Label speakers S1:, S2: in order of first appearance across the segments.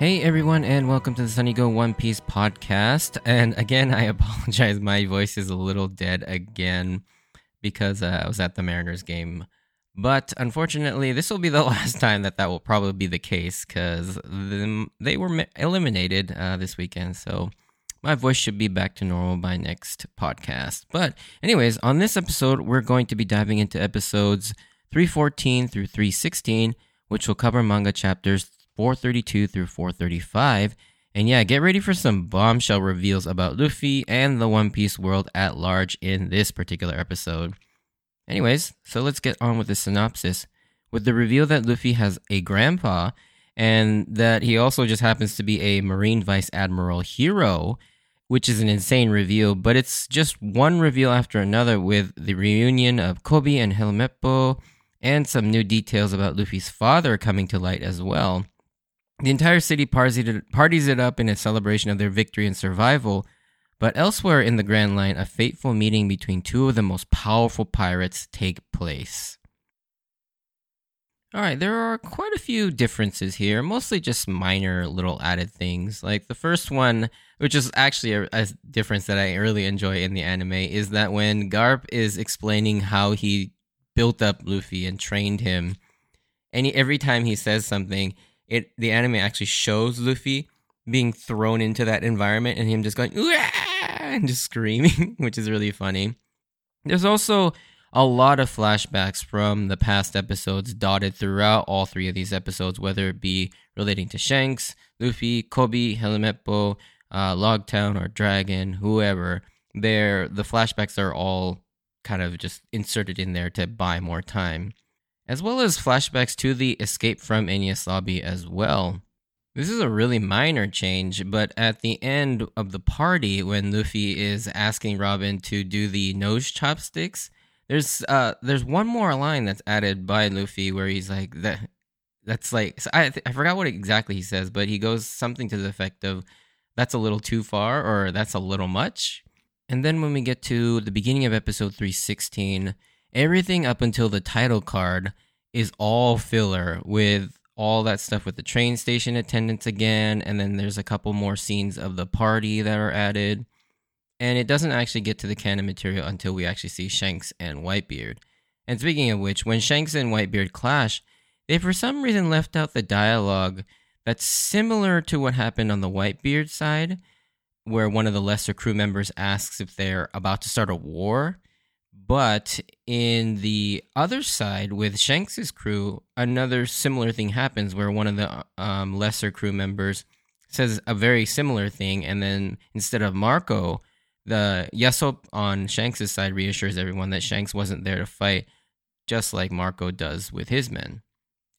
S1: Hey everyone, and welcome to the Sunny Go One Piece podcast. And again, I apologize, my voice is a little dead again because uh, I was at the Mariners game. But unfortunately, this will be the last time that that will probably be the case because they were eliminated uh, this weekend. So my voice should be back to normal by next podcast. But, anyways, on this episode, we're going to be diving into episodes 314 through 316, which will cover manga chapters 432 through 435. And yeah, get ready for some bombshell reveals about Luffy and the One Piece world at large in this particular episode. Anyways, so let's get on with the synopsis. With the reveal that Luffy has a grandpa and that he also just happens to be a Marine Vice Admiral hero, which is an insane reveal, but it's just one reveal after another with the reunion of Koby and Helmeppo and some new details about Luffy's father coming to light as well. The entire city parties it up in a celebration of their victory and survival, but elsewhere in the Grand Line, a fateful meeting between two of the most powerful pirates take place. All right, there are quite a few differences here, mostly just minor little added things. Like the first one, which is actually a, a, difference that I really enjoy in the anime, is that when Garp is explaining how he built up Luffy and trained him, he, every time he says something, it the anime actually shows Luffy being thrown into that environment and him just going and just screaming, which is really funny. There's also a lot of flashbacks from the past episodes dotted throughout all three of these episodes, whether it be relating to Shanks, Luffy, Koby, Helmeppo, uh, Logtown, or Dragon, whoever. There, the flashbacks are all kind of just inserted in there to buy more time as well as flashbacks to the escape from Enies Lobby as well. This is a really minor change, but at the end of the party, when Luffy is asking Robin to do the nose chopsticks, there's uh there's one more line that's added by Luffy where he's like that that's like I I forgot what exactly he says, but he goes something to the effect of that's a little too far or that's a little much. And then when we get to the beginning of episode 316, everything up until the title card is all filler with all that stuff with the train station attendants again and then there's a couple more scenes of the party that are added and it doesn't actually get to the canon material until we actually see Shanks and Whitebeard. And speaking of which, when Shanks and Whitebeard clash, they for some reason left out the dialogue that's similar to what happened on the Whitebeard side, where one of the lesser crew members asks if they're about to start a war. But in the other side, with Shanks's crew, another similar thing happens where one of the um, lesser crew members says a very similar thing, and then instead of Marco, the Yasopp on Shanks's side reassures everyone that Shanks wasn't there to fight, just like Marco does with his men.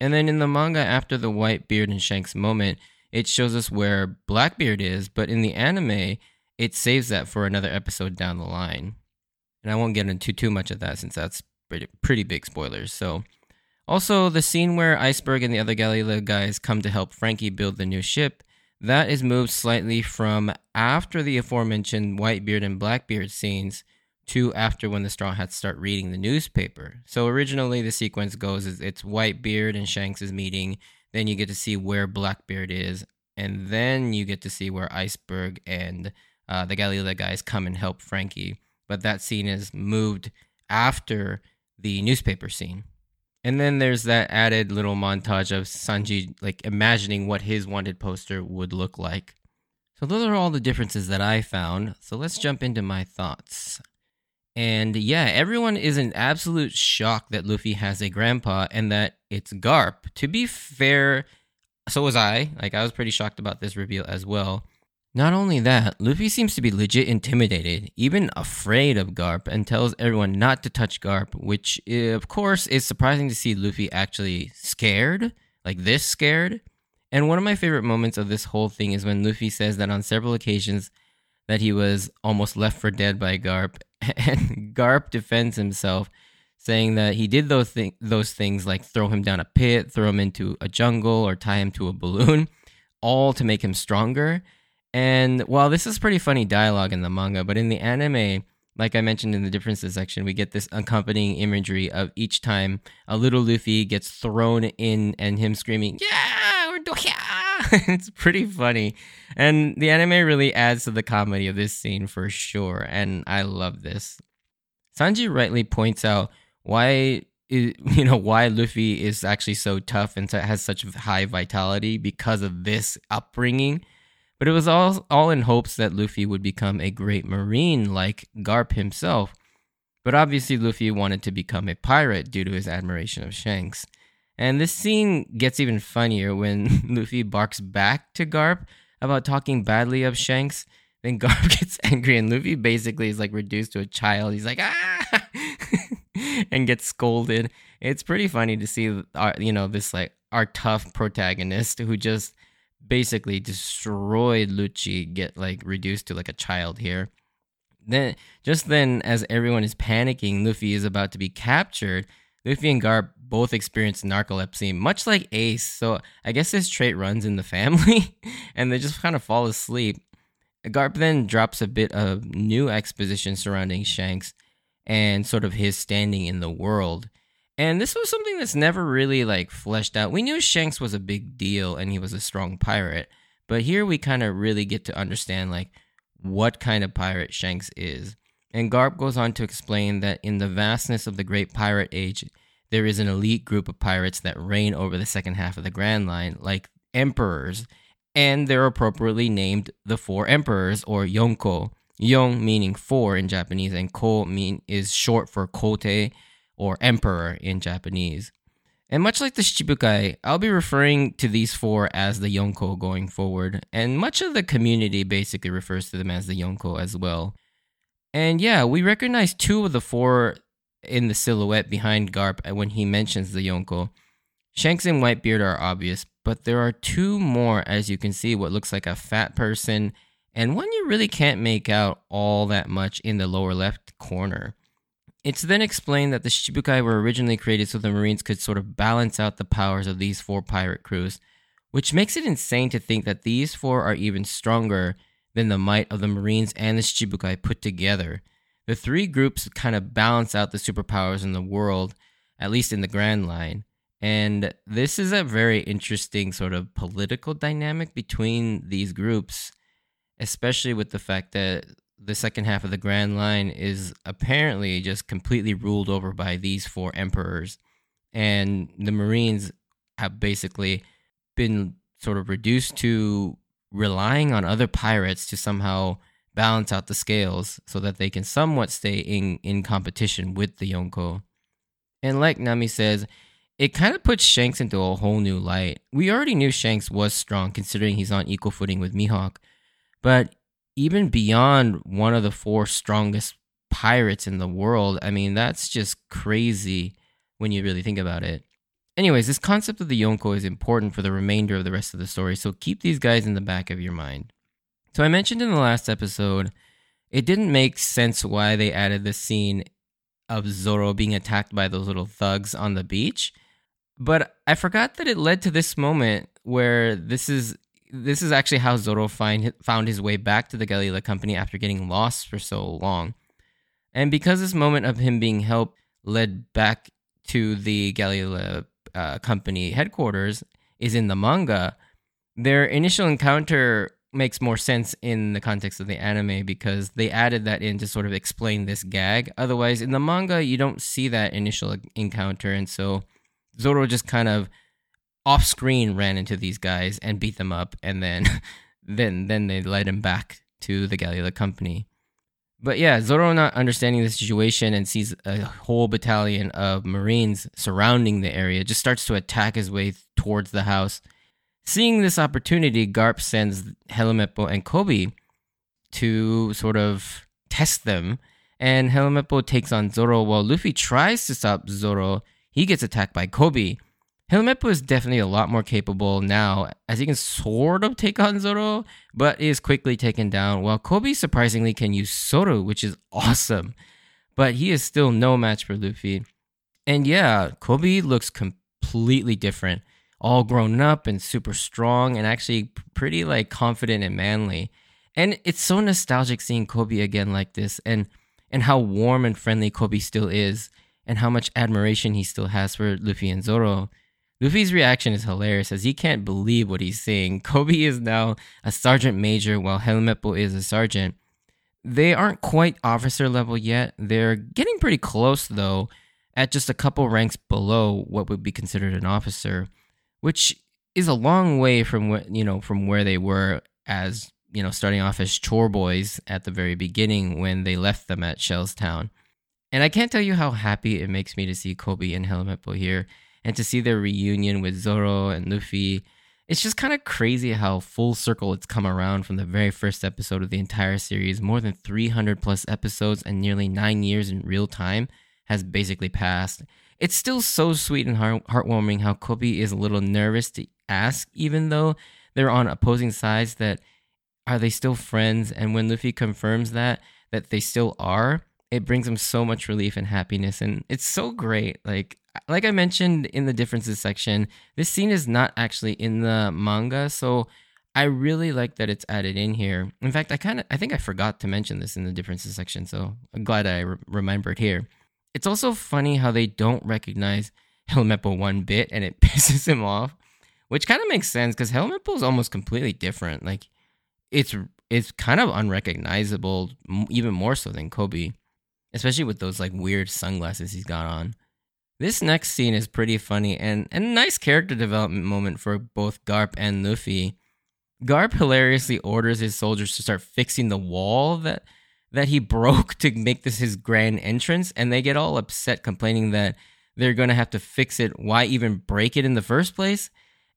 S1: And then in the manga, after the Whitebeard and Shanks moment, it shows us where Blackbeard is, but in the anime, it saves that for another episode down the line and I won't get into too much of that since that's pretty, pretty big spoilers. So, also the scene where Iceberg and the other Galley-La guys come to help Franky build the new ship, that is moved slightly from after the aforementioned Whitebeard and Blackbeard scenes to after when the Straw Hats start reading the newspaper. So originally the sequence goes is it's Whitebeard and Shanks is meeting, then you get to see where Blackbeard is, and then you get to see where Iceberg and uh, the Galley-La guys come and help Franky but that scene is moved after the newspaper scene. And then there's that added little montage of Sanji like imagining what his wanted poster would look like. So those are all the differences that I found. So let's jump into my thoughts. And yeah, everyone is in absolute shock that Luffy has a grandpa and that it's Garp. To be fair, so was I. Like I was pretty shocked about this reveal as well. Not only that, Luffy seems to be legit intimidated, even afraid of Garp, and tells everyone not to touch Garp, which, eh, of course, is surprising to see Luffy actually scared, like this scared. And one of my favorite moments of this whole thing is when Luffy says that on several occasions that he was almost left for dead by Garp, and Garp defends himself, saying that he did those thi- those things like throw him down a pit, throw him into a jungle, or tie him to a balloon, all to make him stronger. And while this is pretty funny dialogue in the manga, but in the anime, like I mentioned in the differences section, we get this accompanying imagery of each time a little Luffy gets thrown in and him screaming, Yeah, we're doing yeah! it's pretty funny. And the anime really adds to the comedy of this scene for sure. And I love this. Sanji rightly points out why you know why Luffy is actually so tough and has such high vitality because of this upbringing. But it was all all in hopes that Luffy would become a great marine like Garp himself. But obviously Luffy wanted to become a pirate due to his admiration of Shanks. And this scene gets even funnier when Luffy barks back to Garp about talking badly of Shanks. Then Garp gets angry and Luffy basically is like reduced to a child. He's like, ah! and gets scolded. It's pretty funny to see, our, you know, this like our tough protagonist who just basically destroyed Lucci get like reduced to like a child here. Then just then, as everyone is panicking, Luffy is about to be captured. Luffy and Garp both experience narcolepsy, much like Ace. So I guess this trait runs in the family, and they just kind of fall asleep. Garp then drops a bit of new exposition surrounding Shanks and sort of his standing in the world. And this was something that's never really like fleshed out. We knew Shanks was a big deal and he was a strong pirate, but here we kind of really get to understand like what kind of pirate Shanks is. And Garp goes on to explain that in the vastness of the great pirate age, there is an elite group of pirates that reign over the second half of the Grand Line, like emperors, and they're appropriately named the Four Emperors or Yonko. Yon meaning four in Japanese, and Ko mean is short for Kotei or emperor in Japanese. And much like the Shichibukai, I'll be referring to these four as the Yonko going forward, and much of the community basically refers to them as the Yonko as well. And yeah, we recognize two of the four in the silhouette behind Garp when he mentions the Yonko. Shanks and Whitebeard are obvious, but there are two more, as you can see, what looks like a fat person, and one you really can't make out all that much in the lower left corner. It's then explained that the Shichibukai were originally created so the Marines could sort of balance out the powers of these four pirate crews, which makes it insane to think that these four are even stronger than the might of the Marines and the Shichibukai put together. The three groups kind of balance out the superpowers in the world, at least in the Grand Line. And this is a very interesting sort of political dynamic between these groups, especially with the fact that the second half of the Grand Line is apparently just completely ruled over by these four emperors. And the Marines have basically been sort of reduced to relying on other pirates to somehow balance out the scales so that they can somewhat stay in, in competition with the Yonko. And like Nami says, it kind of puts Shanks into a whole new light. We already knew Shanks was strong considering he's on equal footing with Mihawk, but even beyond one of the four strongest pirates in the world, I mean, that's just crazy when you really think about it. Anyways, this concept of the Yonko is important for the remainder of the rest of the story, so keep these guys in the back of your mind. So I mentioned in the last episode, it didn't make sense why they added the scene of Zoro being attacked by those little thugs on the beach. But I forgot that it led to this moment where this is this is actually how Zoro find, found his way back to the Galley-La company after getting lost for so long. And because this moment of him being helped led back to the Galley-La uh, company headquarters is in the manga, their initial encounter makes more sense in the context of the anime because they added that in to sort of explain this gag. Otherwise, in the manga, you don't see that initial encounter, and so Zoro just kind of off screen ran into these guys and beat them up, and then then then they led him back to the Galley-La company. But yeah, Zoro not understanding the situation and sees a whole battalion of Marines surrounding the area, just starts to attack his way towards the house Seeing this opportunity, Garp sends Helmeppo and Koby to sort of test them, and Helmeppo takes on Zoro while Luffy tries to stop Zoro. He gets attacked by Koby. Helmeppo is definitely a lot more capable now, as he can sort of take on Zoro, but is quickly taken down, while Koby surprisingly can use Soru, which is awesome. But he is still no match for Luffy. And yeah, Koby looks completely different all grown up and super strong and actually pretty like confident and manly. And it's so nostalgic seeing Koby again like this and and how warm and friendly Koby still is and how much admiration he still has for Luffy and Zoro. Luffy's reaction is hilarious as he can't believe what he's seeing. Koby is now a sergeant major while Helmeppo is a sergeant. They aren't quite officer level yet. They're getting pretty close though, at just a couple ranks below what would be considered an officer, which is a long way from what you know from where they were as you know starting off as chore boys at the very beginning when they left them at Shell's Town. And I can't tell you how happy it makes me to see Koby and Helmeppo here and to see their reunion with Zoro and Luffy. It's just kind of crazy how full circle it's come around from the very first episode of the entire series. More than 300 plus episodes and nearly nine years in real time has basically passed. It's still so sweet and heart- heartwarming how Koby is a little nervous to ask, even though they're on opposing sides, that are they still friends? And when Luffy confirms that, that they still are, it brings him so much relief and happiness. And it's so great. Like, like I mentioned in the differences section, this scene is not actually in the manga, so I really like that it's added in here. In fact, I kind of I think I forgot to mention this in the differences section, so I'm glad I re- remembered here. It's also funny how they don't recognize Helmeppo one bit, and it pisses him off, which kind of makes sense because Helmeppo is almost completely different. Like, it's it's kind of unrecognizable, even more so than Koby, especially with those like weird sunglasses he's got on. This next scene is pretty funny and, and a nice character development moment for both Garp and Luffy. Garp hilariously orders his soldiers to start fixing the wall that that he broke to make this his grand entrance, and they get all upset, complaining that they're gonna have to fix it. Why even break it in the first place?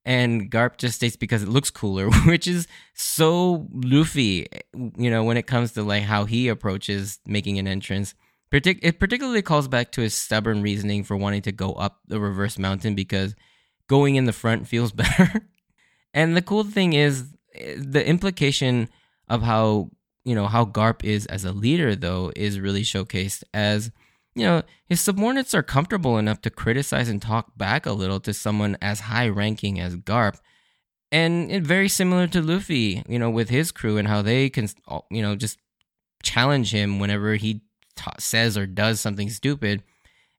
S1: And Garp just states because it looks cooler, which is so Luffy, you know, when it comes to like how he approaches making an entrance. Partic- it particularly calls back to his stubborn reasoning for wanting to go up the reverse mountain because going in the front feels better. and the cool thing is eh, the implication of how you know how Garp is as a leader though is really showcased as you know his subordinates are comfortable enough to criticize and talk back a little to someone as high ranking as Garp and very similar to Luffy you know with his crew and how they can you know just challenge him whenever he says or does something stupid.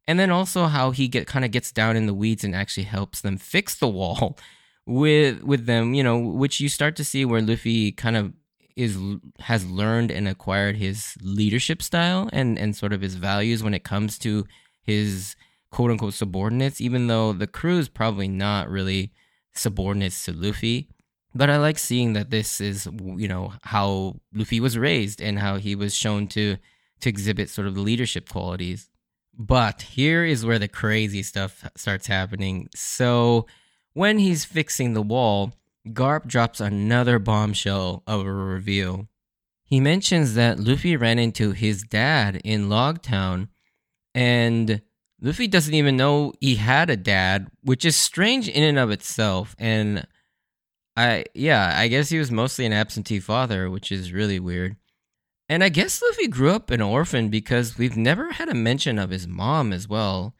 S1: And then also how he get kind of gets down in the weeds and actually helps them fix the wall with with them you know which you start to see where luffy kind of is has learned and acquired his leadership style and and sort of his values when it comes to his quote unquote subordinates even though the crew is probably not really subordinates to luffy. But i like seeing that this is you know how luffy was raised and how he was shown to to exhibit sort of the leadership qualities. But here is where the crazy stuff starts happening. So when he's fixing the wall, Garp drops another bombshell of a reveal. He mentions that Luffy ran into his dad in Logtown, and Luffy doesn't even know he had a dad, which is strange in and of itself. And I, yeah, I guess he was mostly an absentee father, which is really weird. And I guess Luffy grew up an orphan because we've never had a mention of his mom as well.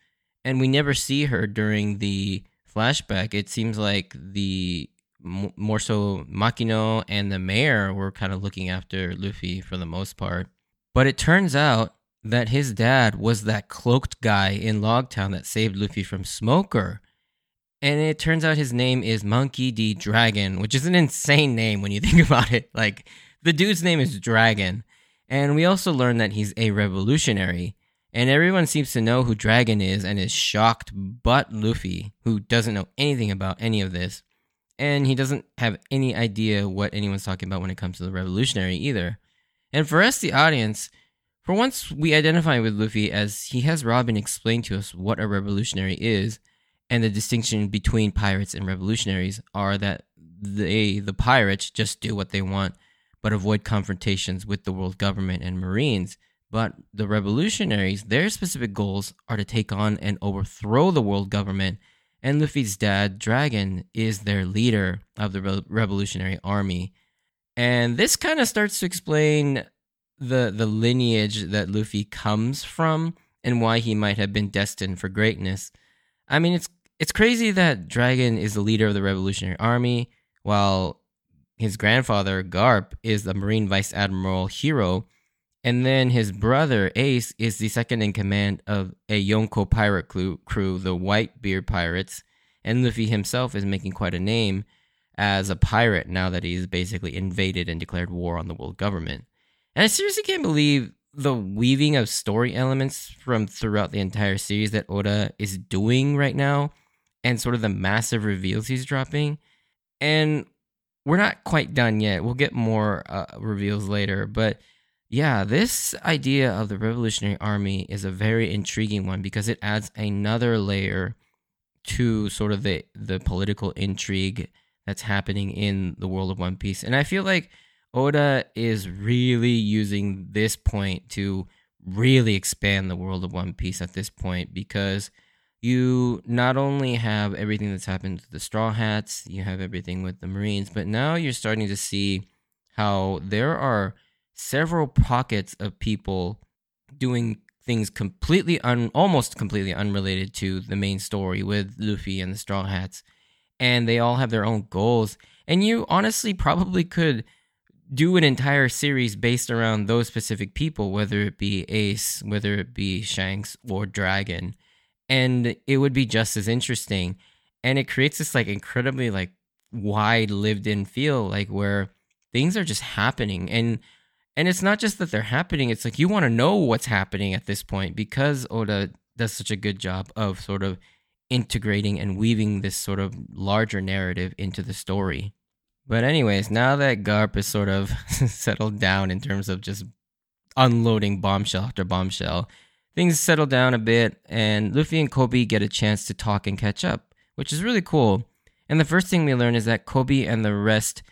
S1: And we never see her during the flashback. It seems like the more so Makino and the mayor were kind of looking after Luffy for the most part. But it turns out that his dad was that cloaked guy in Logtown that saved Luffy from Smoker. And it turns out his name is Monkey D. Dragon, which is an insane name when you think about it. Like, the dude's name is Dragon. And we also learn that he's a revolutionary. And everyone seems to know who Dragon is and is shocked but Luffy, who doesn't know anything about any of this. And he doesn't have any idea what anyone's talking about when it comes to the revolutionary either. And for us, the audience, for once we identify with Luffy as he has Robin explain to us what a revolutionary is, and the distinction between pirates and revolutionaries are that they, the pirates, just do what they want but avoid confrontations with the world government and Marines. But the revolutionaries, their specific goals are to take on and overthrow the world government. And Luffy's dad, Dragon, is their leader of the Re- revolutionary army. And this kind of starts to explain the the lineage that Luffy comes from and why he might have been destined for greatness. I mean, it's it's crazy that Dragon is the leader of the revolutionary army, while his grandfather, Garp, is the Marine Vice Admiral Hero. And then his brother, Ace, is the second in command of a Yonko pirate crew, the Whitebeard Pirates. And Luffy himself is making quite a name as a pirate now that he's basically invaded and declared war on the world government. And I seriously can't believe the weaving of story elements from throughout the entire series that Oda is doing right now and sort of the massive reveals he's dropping. And we're not quite done yet. We'll get more uh, reveals later, but yeah, this idea of the Revolutionary Army is a very intriguing one because it adds another layer to sort of the the political intrigue that's happening in the world of One Piece. And I feel like Oda is really using this point to really expand the world of One Piece at this point because you not only have everything that's happened to the Straw Hats, you have everything with the Marines, but now you're starting to see how there are several pockets of people doing things completely un almost completely unrelated to the main story with Luffy and the Straw Hats. And they all have their own goals. And you honestly probably could do an entire series based around those specific people, whether it be Ace, whether it be Shanks or Dragon. And it would be just as interesting. And it creates this like incredibly like wide lived in feel, like where things are just happening. And and it's not just that they're happening, it's like you want to know what's happening at this point because Oda does such a good job of sort of integrating and weaving this sort of larger narrative into the story. But, anyways, now that Garp is sort of settled down in terms of just unloading bombshell after bombshell, things settle down a bit, and Luffy and Koby get a chance to talk and catch up, which is really cool. And the first thing we learn is that Koby and the rest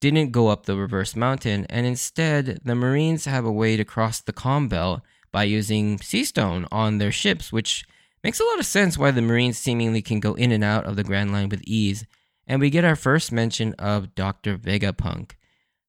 S1: didn't go up the reverse mountain, and instead, the Marines have a way to cross the calm belt by using sea stone on their ships, which makes a lot of sense why the Marines seemingly can go in and out of the Grand Line with ease. And we get our first mention of Dr. Vegapunk,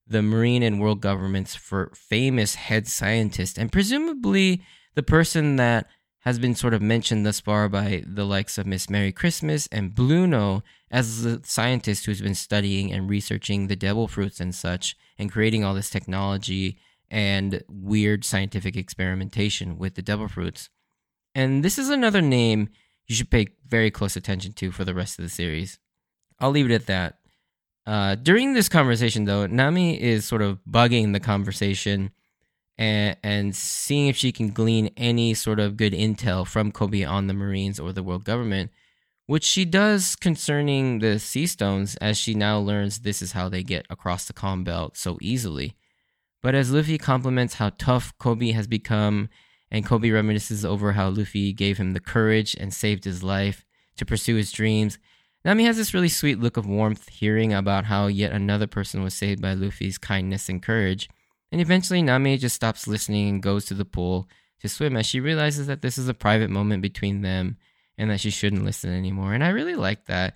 S1: the Marine and world government's famous head scientist, and presumably the person that has been sort of mentioned thus far by the likes of Miss Merry Christmas and Blueno as the scientist who's been studying and researching the devil fruits and such and creating all this technology and weird scientific experimentation with the devil fruits. And this is another name you should pay very close attention to for the rest of the series. I'll leave it at that. Uh, during this conversation, though, Nami is sort of bugging the conversation and, and seeing if she can glean any sort of good intel from Koby on the Marines or the world government, which she does concerning the Sea Stones as she now learns this is how they get across the calm belt so easily. But as Luffy compliments how tough Koby has become, and Koby reminisces over how Luffy gave him the courage and saved his life to pursue his dreams, Nami has this really sweet look of warmth hearing about how yet another person was saved by Luffy's kindness and courage and eventually, Nami just stops listening and goes to the pool to swim as she realizes that this is a private moment between them and that she shouldn't listen anymore. And I really like that,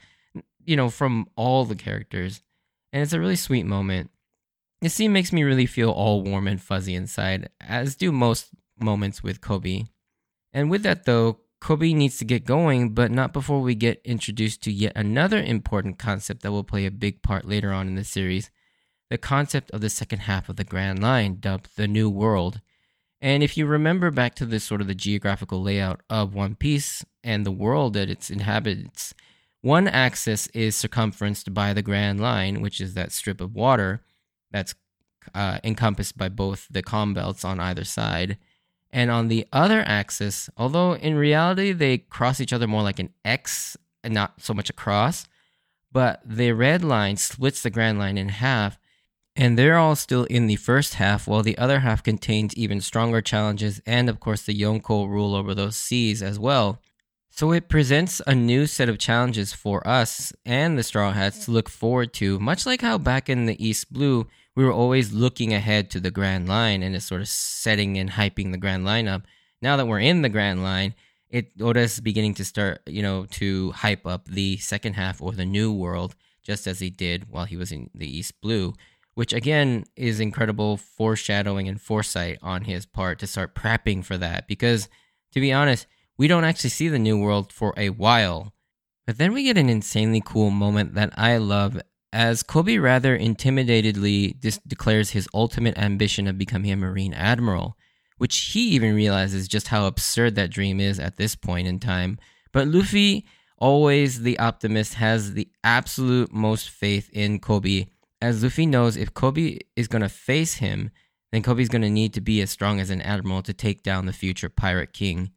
S1: you know, from all the characters. And it's a really sweet moment. This scene makes me really feel all warm and fuzzy inside, as do most moments with Koby. And with that, though, Koby needs to get going, but not before we get introduced to yet another important concept that will play a big part later on in the series the concept of the second half of the Grand Line, dubbed the New World. And if you remember back to this sort of the geographical layout of One Piece and the world that it inhabits, one axis is circumferenced by the Grand Line, which is that strip of water that's uh, encompassed by both the calm belts on either side. And on the other axis, although in reality they cross each other more like an X and not so much a cross, but the red line splits the Grand Line in half and they're all still in the first half, while the other half contains even stronger challenges and, of course, the Yonko rule over those seas as well. So it presents a new set of challenges for us and the Straw Hats to look forward to, much like how back in the East Blue, we were always looking ahead to the Grand Line and it's sort of setting and hyping the Grand Line up. Now that we're in the Grand Line, it Oda's beginning to start, you know, to hype up the second half or the new world, just as he did while he was in the East Blue which again is incredible foreshadowing and foresight on his part to start prepping for that. Because to be honest, we don't actually see the new world for a while. But then we get an insanely cool moment that I love as Koby rather intimidatedly dis- declares his ultimate ambition of becoming a Marine Admiral, which he even realizes just how absurd that dream is at this point in time. But Luffy always the optimist, has the absolute most faith in Koby, as Luffy knows if Koby is going to face him, then Koby's going to need to be as strong as an admiral to take down the future pirate king.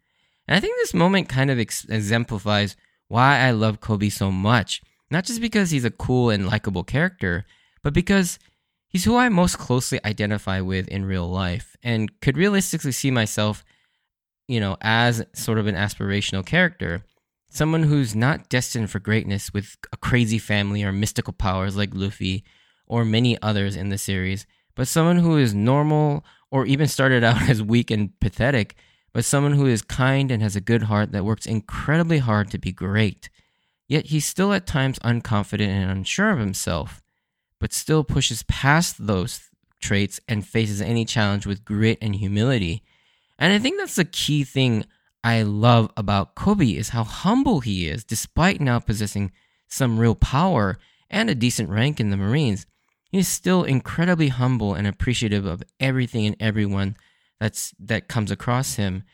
S1: And I think this moment kind of ex- exemplifies why I love Koby so much. Not just because he's a cool and likable character, but because he's who I most closely identify with in real life and could realistically see myself, you know, as sort of an aspirational character. Someone who's not destined for greatness with a crazy family or mystical powers like Luffy or many others in the series, but someone who is normal or even started out as weak and pathetic, but someone who is kind and has a good heart that works incredibly hard to be great. Yet he's still at times unconfident and unsure of himself, but still pushes past those traits and faces any challenge with grit and humility. And I think that's the key thing I love about Koby is how humble he is despite now possessing some real power and a decent rank in the Marines he's still incredibly humble and appreciative of everything and everyone that's that comes across him.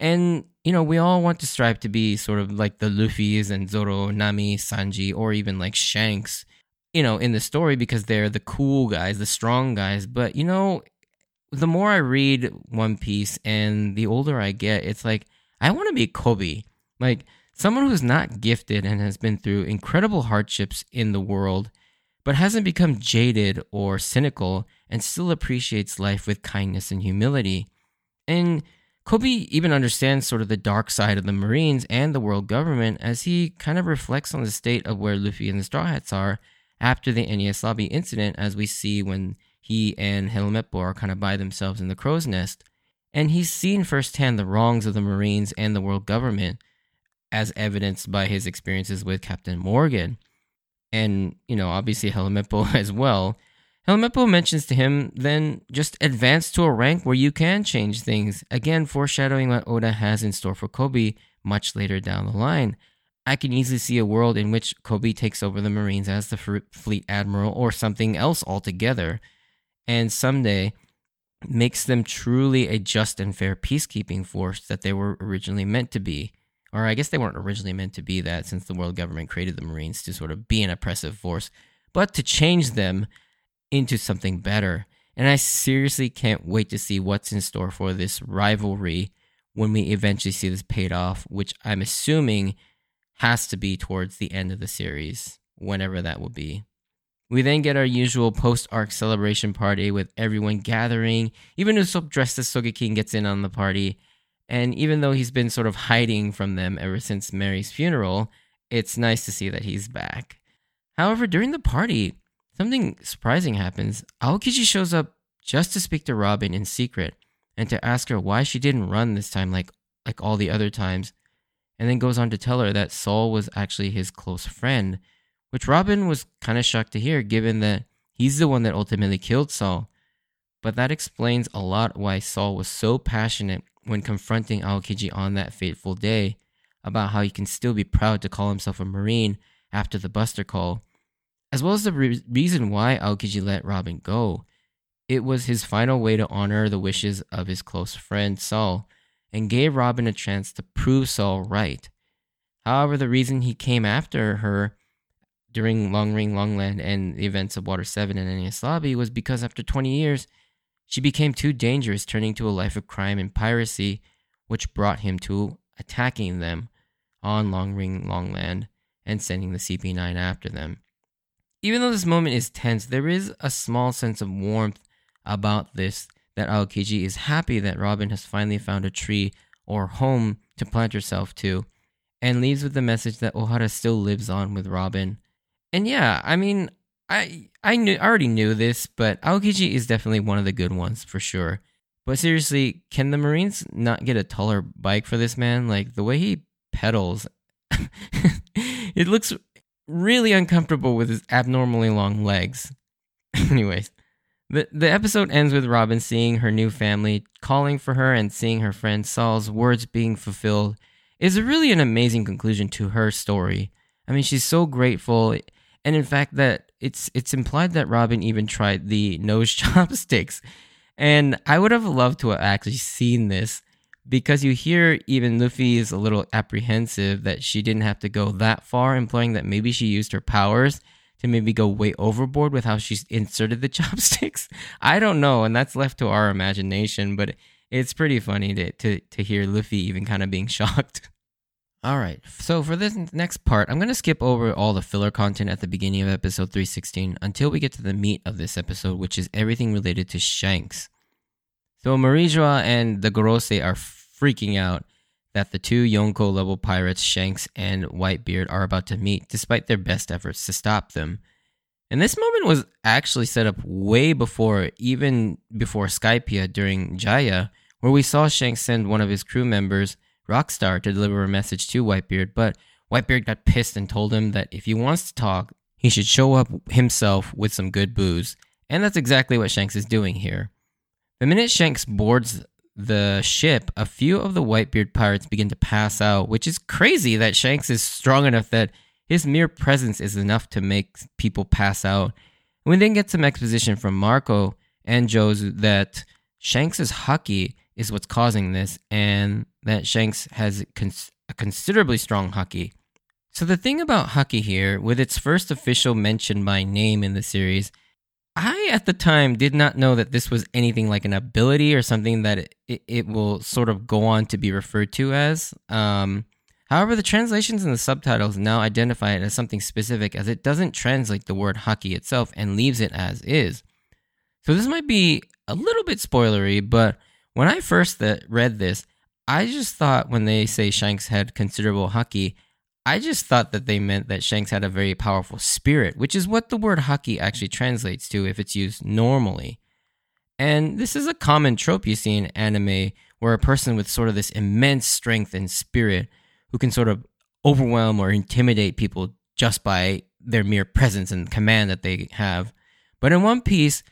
S1: And you know, we all want to strive to be sort of like the Luffy's and Zoro, Nami, Sanji, or even like Shanks, you know, in the story because they're the cool guys, the strong guys. But you know, the more I read One Piece and the older I get, it's like I want to be Koby, like someone who's not gifted and has been through incredible hardships in the world but hasn't become jaded or cynical and still appreciates life with kindness and humility. And Koby even understands sort of the dark side of the Marines and the world government as he kind of reflects on the state of where Luffy and the Straw Hats are after the Enies Lobby incident, as we see when he and Helmeppo are kind of by themselves in the crow's nest. And he's seen firsthand the wrongs of the Marines and the world government, as evidenced by his experiences with Captain Morgan and you know obviously Helmeppo as well. Helmeppo mentions to him, then just advance to a rank where you can change things. Again, foreshadowing what Oda has in store for Koby much later down the line. I can easily see a world in which Koby takes over the Marines as the fleet admiral or something else altogether, and someday makes them truly a just and fair peacekeeping force that they were originally meant to be or I guess they weren't originally meant to be that since the world government created the Marines to sort of be an oppressive force, but to change them into something better. And I seriously can't wait to see what's in store for this rivalry when we eventually see this paid off, which I'm assuming has to be towards the end of the series, whenever that will be. We then get our usual post arc celebration party with everyone gathering. Even Usopp dressed as Sogeking gets in on the party and even though he's been sort of hiding from them ever since Merry's funeral, it's nice to see that he's back. However, during the party, something surprising happens. Aokiji shows up just to speak to Robin in secret and to ask her why she didn't run this time like like all the other times, and then goes on to tell her that Saul was actually his close friend, which Robin was kind of shocked to hear given that he's the one that ultimately killed Saul. But that explains a lot why Saul was so passionate when confronting Aokiji on that fateful day about how he can still be proud to call himself a Marine after the Buster Call, as well as the re- reason why Aokiji let Robin go. It was his final way to honor the wishes of his close friend Saul and gave Robin a chance to prove Saul right. However, the reason he came after her during Long Ring Longland and the events of Water 7 and Enies Lobby was because after 20 years, she became too dangerous, turning to a life of crime and piracy, which brought him to attacking them on Long Ring Longland and sending the CP9 after them. Even though this moment is tense, there is a small sense of warmth about this that Aokiji is happy that Robin has finally found a tree or home to plant herself to, and leaves with the message that Ohara still lives on with Robin. And yeah, I mean, I I knew I already knew this, but Aokiji is definitely one of the good ones for sure. But seriously, can the Marines not get a taller bike for this man? Like the way he pedals, it looks really uncomfortable with his abnormally long legs. Anyways, the the episode ends with Robin seeing her new family, calling for her, and seeing her friend Saul's words being fulfilled. Is really an amazing conclusion to her story. I mean, she's so grateful, and in fact, that it's it's implied that Robin even tried the nose chopsticks, and I would have loved to have actually seen this, because you hear even Luffy is a little apprehensive that she didn't have to go that far, implying that maybe she used her powers to maybe go way overboard with how she's inserted the chopsticks. I don't know, and that's left to our imagination, but it's pretty funny to to, to hear Luffy even kind of being shocked. All right, so for this next part, I'm going to skip over all the filler content at the beginning of episode 316 until we get to the meat of this episode, which is everything related to Shanks. So Marijoa and the Gorosei are freaking out that the two Yonko level pirates, Shanks and Whitebeard, are about to meet, despite their best efforts to stop them. And this moment was actually set up way before, even before Skypiea during Jaya, where we saw Shanks send one of his crew members Rockstar to deliver a message to Whitebeard, but Whitebeard got pissed and told him that if he wants to talk, he should show up himself with some good booze. And that's exactly what Shanks is doing here. The minute Shanks boards the ship, a few of the Whitebeard pirates begin to pass out, which is crazy that Shanks is strong enough that his mere presence is enough to make people pass out. We then get some exposition from Marco and Jozu that Shanks's haki is what's causing this, and that Shanks has cons- a considerably strong haki. So the thing about haki here, with its first official mention by name in the series, I at the time did not know that this was anything like an ability or something that it, it will sort of go on to be referred to as. Um, however, the translations and the subtitles now identify it as something specific as it doesn't translate the word haki itself and leaves it as is. So this might be a little bit spoilery, but when I first read this, I just thought when they say Shanks had considerable haki, I just thought that they meant that Shanks had a very powerful spirit, which is what the word haki actually translates to if it's used normally. And this is a common trope you see in anime where a person with sort of this immense strength and spirit who can sort of overwhelm or intimidate people just by their mere presence and command that they have. But in One Piece,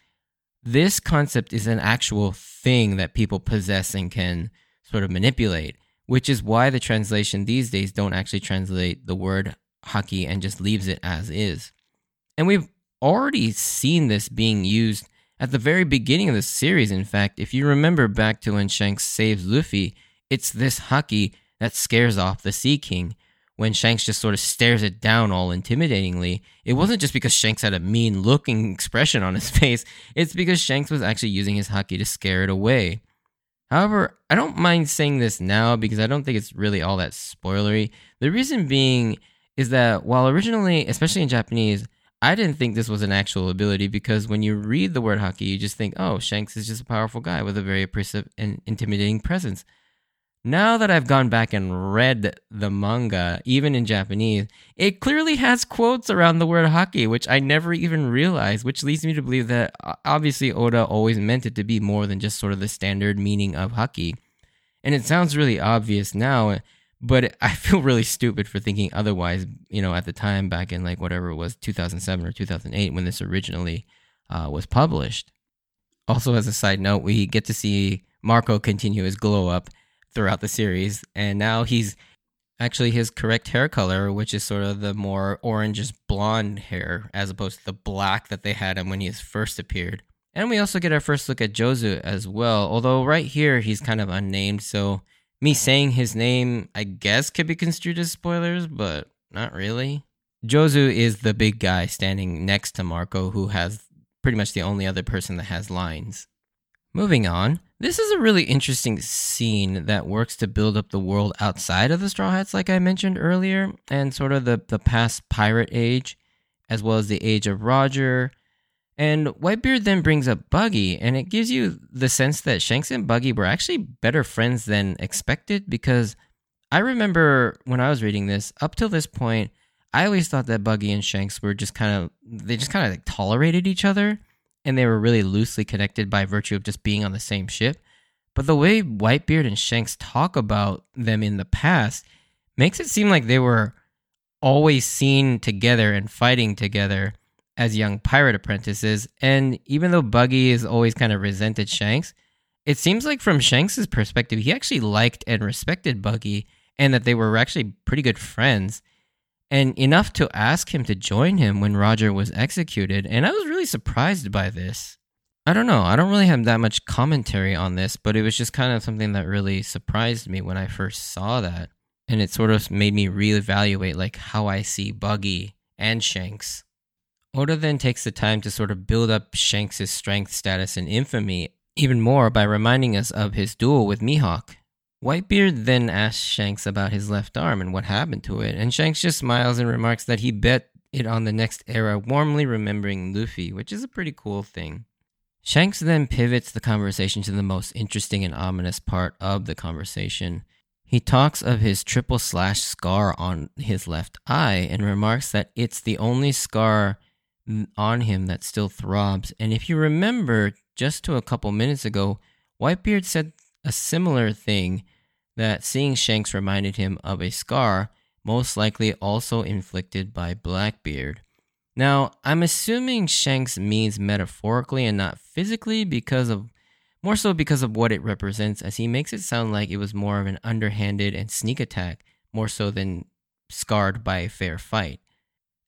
S1: this concept is an actual thing that people possess and can sort of manipulate, which is why the translation these days don't actually translate the word haki and just leaves it as is. And we've already seen this being used at the very beginning of the series. In fact, if you remember back to when Shanks saves Luffy, it's this haki that scares off the Sea King. When Shanks just sort of stares it down all intimidatingly, it wasn't just because Shanks had a mean looking expression on his face, it's because Shanks was actually using his haki to scare it away. However, I don't mind saying this now because I don't think it's really all that spoilery. The reason being is that while originally, especially in Japanese, I didn't think this was an actual ability because when you read the word haki, you just think, oh, Shanks is just a powerful guy with a very oppressive and intimidating presence. Now that I've gone back and read the manga, even in Japanese, it clearly has quotes around the word haki, which I never even realized, which leads me to believe that obviously Oda always meant it to be more than just sort of the standard meaning of haki. And it sounds really obvious now, but I feel really stupid for thinking otherwise, you know, at the time back in like whatever it was, 2007 or 2008 when this originally uh, was published. Also, as a side note, we get to see Marco continue his glow up throughout the series, and now he's actually his correct hair color, which is sort of the more orangish blonde hair, as opposed to the black that they had him when he first appeared. And we also get our first look at Jozu as well, although right here he's kind of unnamed, so me saying his name, I guess, could be construed as spoilers, but not really. Jozu is the big guy standing next to Marco, who has pretty much the only other person that has lines. Moving on, this is a really interesting scene that works to build up the world outside of the Straw Hats, like I mentioned earlier, and sort of the, the past pirate age, as well as the age of Roger. And Whitebeard then brings up Buggy, and it gives you the sense that Shanks and Buggy were actually better friends than expected because I remember when I was reading this, up till this point, I always thought that Buggy and Shanks were just kind of, they just kind of like tolerated each other and they were really loosely connected by virtue of just being on the same ship. But the way Whitebeard and Shanks talk about them in the past makes it seem like they were always seen together and fighting together as young pirate apprentices. And even though Buggy is always kind of resented Shanks, it seems like from Shanks's perspective, he actually liked and respected Buggy and that they were actually pretty good friends and enough to ask him to join him when Roger was executed, and I was really surprised by this. I don't know. I don't really have that much commentary on this, but it was just kind of something that really surprised me when I first saw that. And it sort of made me reevaluate like how I see Buggy and Shanks. Oda then takes the time to sort of build up Shanks' strength, status, and infamy even more by reminding us of his duel with Mihawk. Whitebeard then asks Shanks about his left arm and what happened to it, and Shanks just smiles and remarks that he bet it on the next era, warmly remembering Luffy, which is a pretty cool thing. Shanks then pivots the conversation to the most interesting and ominous part of the conversation. He talks of his triple slash scar on his left eye and remarks that it's the only scar on him that still throbs. And if you remember, just to a couple minutes ago, Whitebeard said a similar thing that seeing Shanks reminded him of a scar, most likely also inflicted by Blackbeard. Now, I'm assuming Shanks means metaphorically and not physically because of more so because of what it represents, as he makes it sound like it was more of an underhanded and sneak attack, more so than scarred by a fair fight.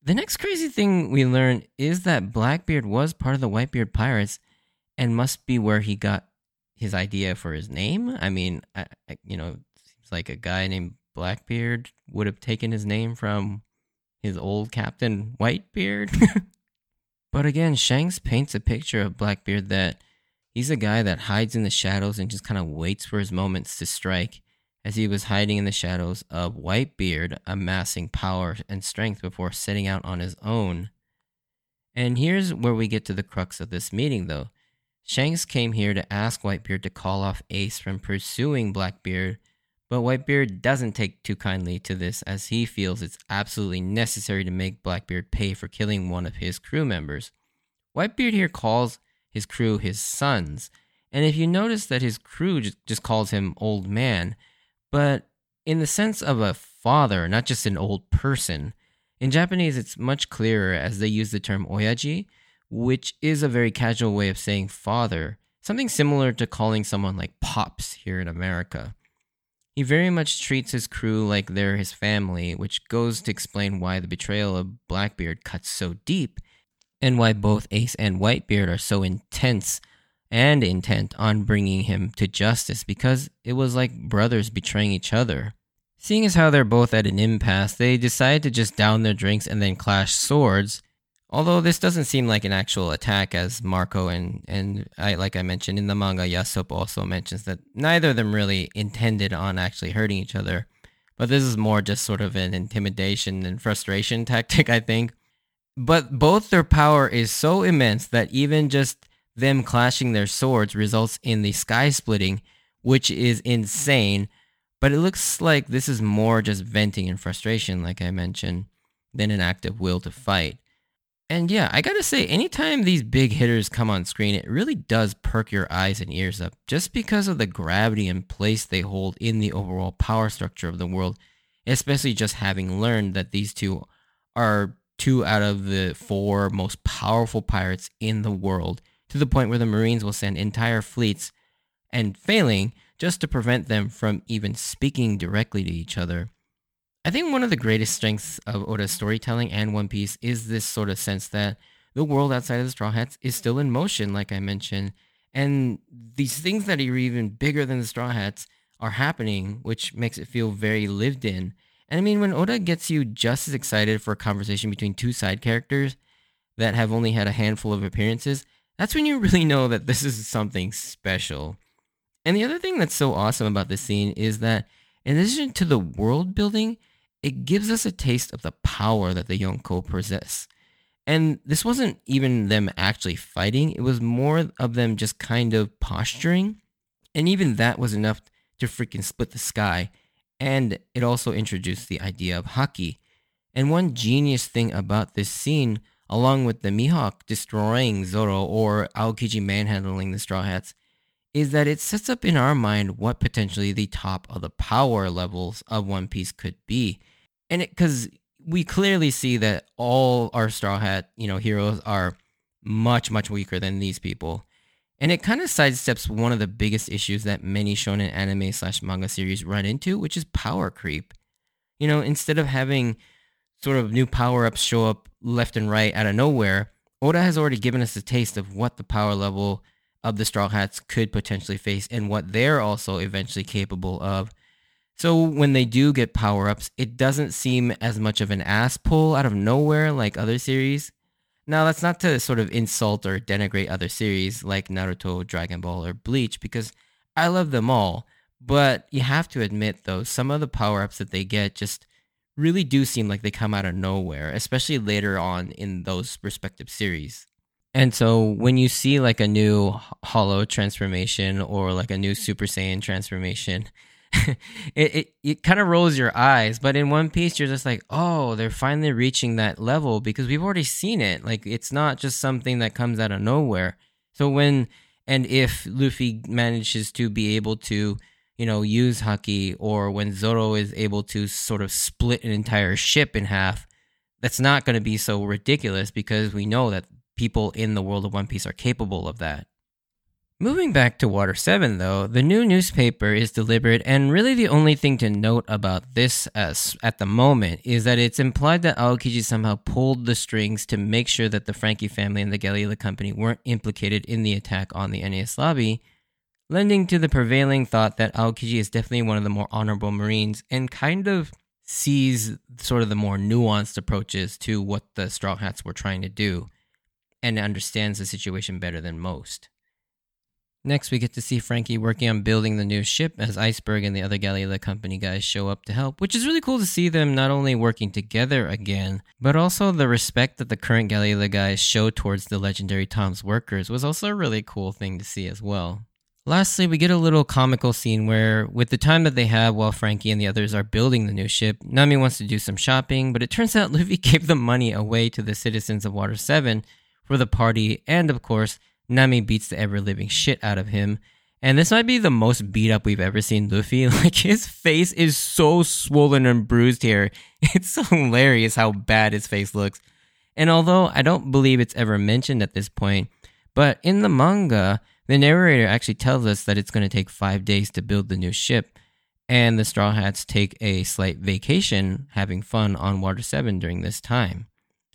S1: The next crazy thing we learn is that Blackbeard was part of the Whitebeard Pirates and must be where he got his idea for his name. I mean, I, I, you know, it seems like a guy named Blackbeard would have taken his name from his old captain Whitebeard. but again, Shanks paints a picture of Blackbeard that he's a guy that hides in the shadows and just kind of waits for his moments to strike, as he was hiding in the shadows of Whitebeard, amassing power and strength before setting out on his own. And here's where we get to the crux of this meeting, though. Shanks came here to ask Whitebeard to call off Ace from pursuing Blackbeard but Whitebeard doesn't take too kindly to this as he feels it's absolutely necessary to make Blackbeard pay for killing one of his crew members. Whitebeard here calls his crew his sons, and if you notice that his crew just calls him old man, but in the sense of a father, not just an old person. In Japanese, it's much clearer as they use the term oyaji, which is a very casual way of saying father, something similar to calling someone like pops here in America. He very much treats his crew like they're his family, which goes to explain why the betrayal of Blackbeard cuts so deep, and why both Ace and Whitebeard are so intense and intent on bringing him to justice because it was like brothers betraying each other. Seeing as how they're both at an impasse, they decide to just down their drinks and then clash swords Although this doesn't seem like an actual attack, as Marco and and I, like I mentioned in the manga, Yasop also mentions that neither of them really intended on actually hurting each other, but this is more just sort of an intimidation and frustration tactic, I think. But both their power is so immense that even just them clashing their swords results in the sky splitting, which is insane. But it looks like this is more just venting and frustration, like I mentioned, than an active will to fight. And yeah, I gotta say, anytime these big hitters come on screen, it really does perk your eyes and ears up just because of the gravity and place they hold in the overall power structure of the world, especially just having learned that these two are two out of the four most powerful pirates in the world, to the point where the Marines will send entire fleets and failing just to prevent them from even speaking directly to each other. I think one of the greatest strengths of Oda's storytelling and One Piece is this sort of sense that the world outside of the Straw Hats is still in motion, like I mentioned. And these things that are even bigger than the Straw Hats are happening, which makes it feel very lived in. And I mean, when Oda gets you just as excited for a conversation between two side characters that have only had a handful of appearances, that's when you really know that this is something special. And the other thing that's so awesome about this scene is that in addition to the world building, it gives us a taste of the power that the Yonko possess. And this wasn't even them actually fighting, it was more of them just kind of posturing. And even that was enough to freaking split the sky. And it also introduced the idea of haki. And one genius thing about this scene, along with the Mihawk destroying Zoro or Aokiji manhandling the Straw Hats, is that it sets up in our mind what potentially the top of the power levels of One Piece could be and it because we clearly see that all our straw hat you know heroes are much much weaker than these people and it kind of sidesteps one of the biggest issues that many shonen anime slash manga series run into which is power creep you know instead of having sort of new power-ups show up left and right out of nowhere oda has already given us a taste of what the power level of the Straw Hats could potentially face and what they're also eventually capable of. So when they do get power ups, it doesn't seem as much of an ass pull out of nowhere like other series. Now, that's not to sort of insult or denigrate other series like Naruto, Dragon Ball, or Bleach, because I love them all. But you have to admit, though, some of the power ups that they get just really do seem like they come out of nowhere, especially later on in those respective series. And so when you see like a new Hollow transformation or like a new Super Saiyan transformation, it it, it kind of rolls your eyes. But in One Piece, you're just like, oh, they're finally reaching that level because we've already seen it. Like it's not just something that comes out of nowhere. So when and if Luffy manages to be able to, you know, use Haki, or when Zoro is able to sort of split an entire ship in half, that's not going to be so ridiculous because we know that people in the world of One Piece are capable of that. Moving back to Water 7, though, the new newspaper is deliberate, and really the only thing to note about this as, at the moment is that it's implied that Aokiji somehow pulled the strings to make sure that the Franky family and the Galley-La Company weren't implicated in the attack on the Enies lobby, lending to the prevailing thought that Aokiji is definitely one of the more honorable Marines and kind of sees sort of the more nuanced approaches to what the Straw Hats were trying to do and understands the situation better than most. Next, we get to see Franky working on building the new ship as Iceberg and the other Galley-La Company guys show up to help, which is really cool to see them not only working together again, but also the respect that the current Galley-La guys show towards the legendary Tom's workers was also a really cool thing to see as well. Lastly, we get a little comical scene where, with the time that they have while Franky and the others are building the new ship, Nami wants to do some shopping, but it turns out Luffy gave the money away to the citizens of Water 7 for the party, and of course, Nami beats the ever living shit out of him. And this might be the most beat up we've ever seen Luffy. Like his face is so swollen and bruised here. It's hilarious how bad his face looks. And although I don't believe it's ever mentioned at this point, but in the manga, the narrator actually tells us that it's going to take five days to build the new ship, and the Straw Hats take a slight vacation having fun on Water 7 during this time.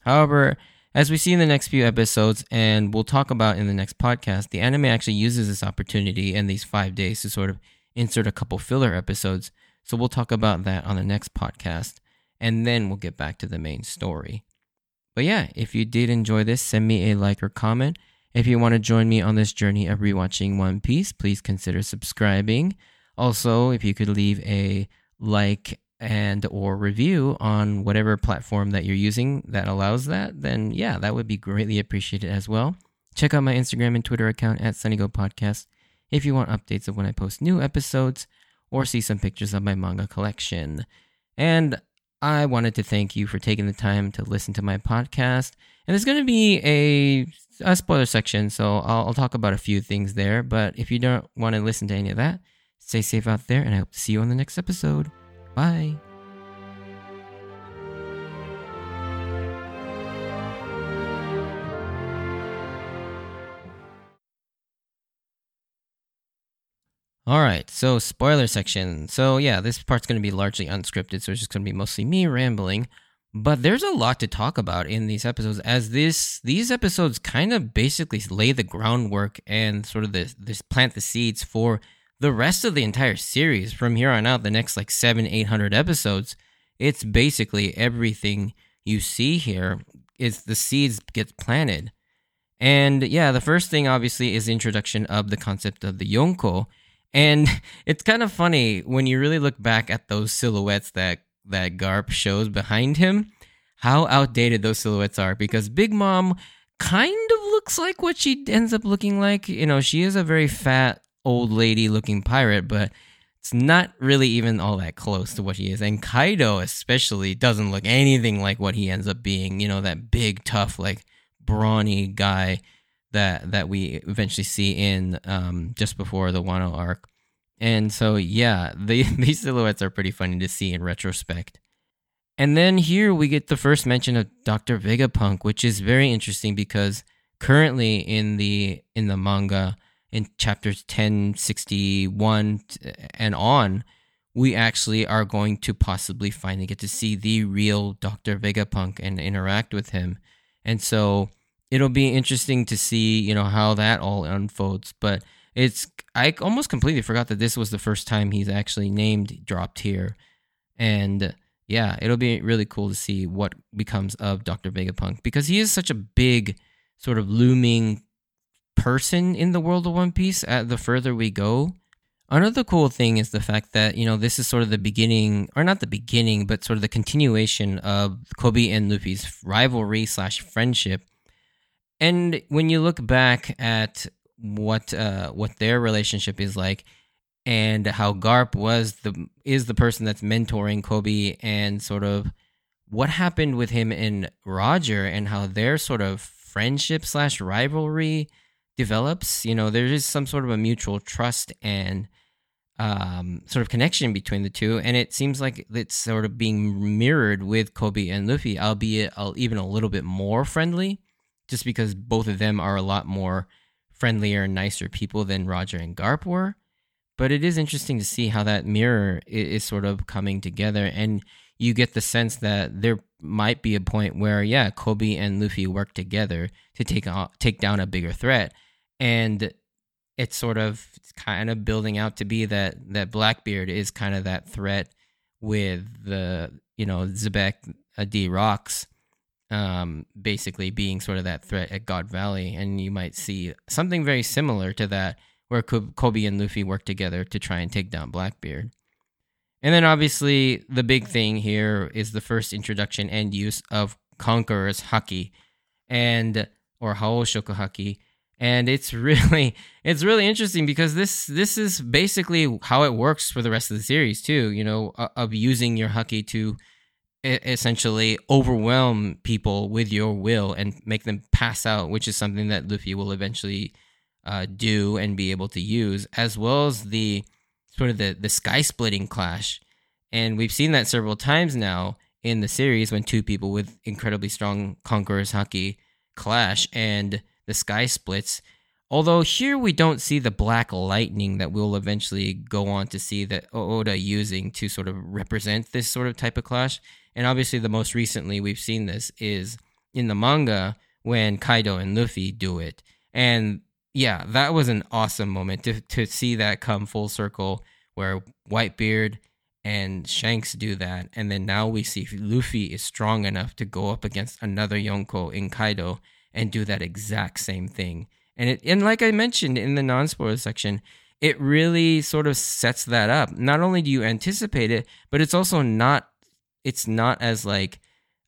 S1: However, as we see in the next few episodes, and we'll talk about in the next podcast, the anime actually uses this opportunity in these five days to sort of insert a couple filler episodes. So we'll talk about that on the next podcast, and then we'll get back to the main story. But yeah, if you did enjoy this, send me a like or comment. If you want to join me on this journey of rewatching One Piece, please consider subscribing. Also, if you could leave a like and or review on whatever platform that you're using that allows that, then yeah, that would be greatly appreciated as well. Check out my Instagram and Twitter account at SunnyGo Podcast if you want updates of when I post new episodes or see some pictures of my manga collection. And I wanted to thank you for taking the time to listen to my podcast. And there's going to be a, a spoiler section, so I'll, I'll talk about a few things there. But if you don't want to listen to any of that, stay safe out there, and I hope to see you on the next episode. Bye. All right, so spoiler section. So yeah, this part's going to be largely unscripted, so it's just going to be mostly me rambling. But there's a lot to talk about in these episodes, as this these episodes kind of basically lay the groundwork and sort of this this plant the seeds for the rest of the entire series from here on out the next like seven eight hundred episodes it's basically everything you see here is the seeds get planted. And yeah the first thing obviously is introduction of the concept of the yonko. And it's kind of funny when you really look back at those silhouettes that that garp shows behind him how outdated those silhouettes are. Because big mom kind of looks like what she ends up looking like. You know she is a very fat old lady looking pirate, but it's not really even all that close to what he is. And Kaido, especially, doesn't look anything like what he ends up being. You know, that big, tough, like brawny guy that that we eventually see in um, just before the Wano arc. And so, yeah, the, these silhouettes are pretty funny to see in retrospect. And then here we get the first mention of Dr. Vegapunk, which is very interesting because currently in the in the manga, in chapters 1061 and on, we actually are going to possibly finally get to see the real Dr. Vegapunk and interact with him. And so it'll be interesting to see, you know, how that all unfolds. But it's I almost completely forgot that this was the first time he's actually named dropped here, and yeah, it'll be really cool to see what becomes of Doctor Vegapunk because he is such a big sort of looming person in the world of One Piece. At the further we go. Another cool thing is the fact that, you know, this is sort of the beginning, or not the beginning, but sort of the continuation of Koby and Luffy's rivalry slash friendship. And when you look back at what uh, what their relationship is like, and how Garp was the is the person that's mentoring Koby, and sort of what happened with him and Roger, and how their sort of friendship slash rivalry develops. You know, there is some sort of a mutual trust and um, sort of connection between the two, and it seems like it's sort of being mirrored with Koby and Luffy, albeit even a little bit more friendly, just because both of them are a lot more friendlier and nicer people than Roger and Garp were. But it is interesting to see how that mirror is sort of coming together, and you get the sense that there might be a point where, yeah, Koby and Luffy work together to take on, take down a bigger threat, and it's sort of kind of building out to be that that Blackbeard is kind of that threat with the you know Xebec uh, D Rocks um, basically being sort of that threat at God Valley, and you might see something very similar to that where Koby and Luffy work together to try and take down Blackbeard. And then obviously the big thing here is the first introduction and use of Conqueror's Haki and or Haoshoku Haki and it's really it's really interesting because this this is basically how it works for the rest of the series too you know of using your haki to essentially overwhelm people with your will and make them pass out which is something that luffy will eventually uh, do and be able to use as well as the sort of the the sky splitting clash. And we've seen that several times now in the series when two people with incredibly strong conquerors haki clash and the sky splits. Although here we don't see the black lightning that we'll eventually go on to see that Oda using to sort of represent this sort of type of clash. And obviously, the most recently we've seen this is in the manga when Kaido and Luffy do it. And yeah, that was an awesome moment to, to see that come full circle where Whitebeard and Shanks do that. And then now we see Luffy is strong enough to go up against another Yonko in Kaido and do that exact same thing. And it and like I mentioned in the non-spoiler section, it really sort of sets that up. Not only do you anticipate it, but it's also not it's not as like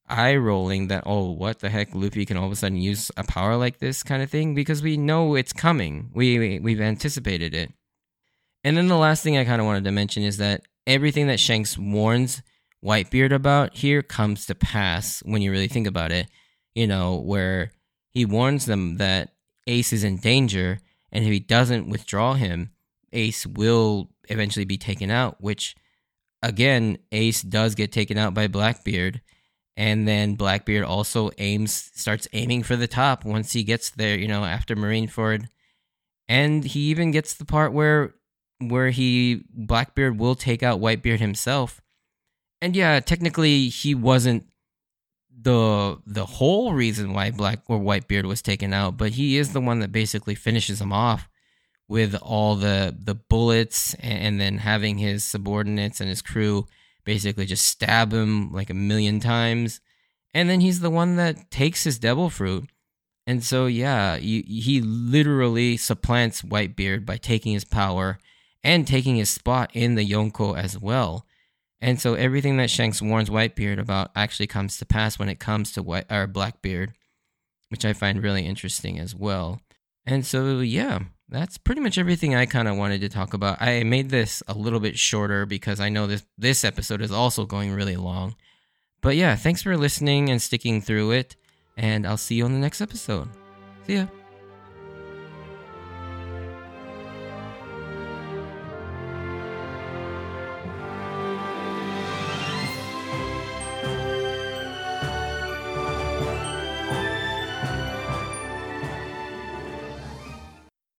S1: eye rolling that oh what the heck Luffy can all of a sudden use a power like this kind of thing because we know it's coming. We, we we've anticipated it. And then the last thing I kind of wanted to mention is that everything that Shanks warns Whitebeard about here comes to pass when you really think about it. You know, where he warns them that Ace is in danger, and if he doesn't withdraw him, Ace will eventually be taken out, which again, Ace does get taken out by Blackbeard. And then Blackbeard also aims, starts aiming for the top once he gets there, you know, after Marineford. And he even gets the part where where he Blackbeard will take out Whitebeard himself. And yeah, technically he wasn't the the whole reason why Black or Whitebeard was taken out, but he is the one that basically finishes him off with all the the bullets and then having his subordinates and his crew basically just stab him like a million times. And then he's the one that takes his devil fruit. And so yeah, he, he literally supplants Whitebeard by taking his power and taking his spot in the Yonko as well. And so everything that Shanks warns Whitebeard about actually comes to pass when it comes to White or Blackbeard, which I find really interesting as well. And so yeah, that's pretty much everything I kind of wanted to talk about. I made this a little bit shorter because I know this this episode is also going really long. But yeah, thanks for listening and sticking through it, and I'll see you on the next episode. See ya.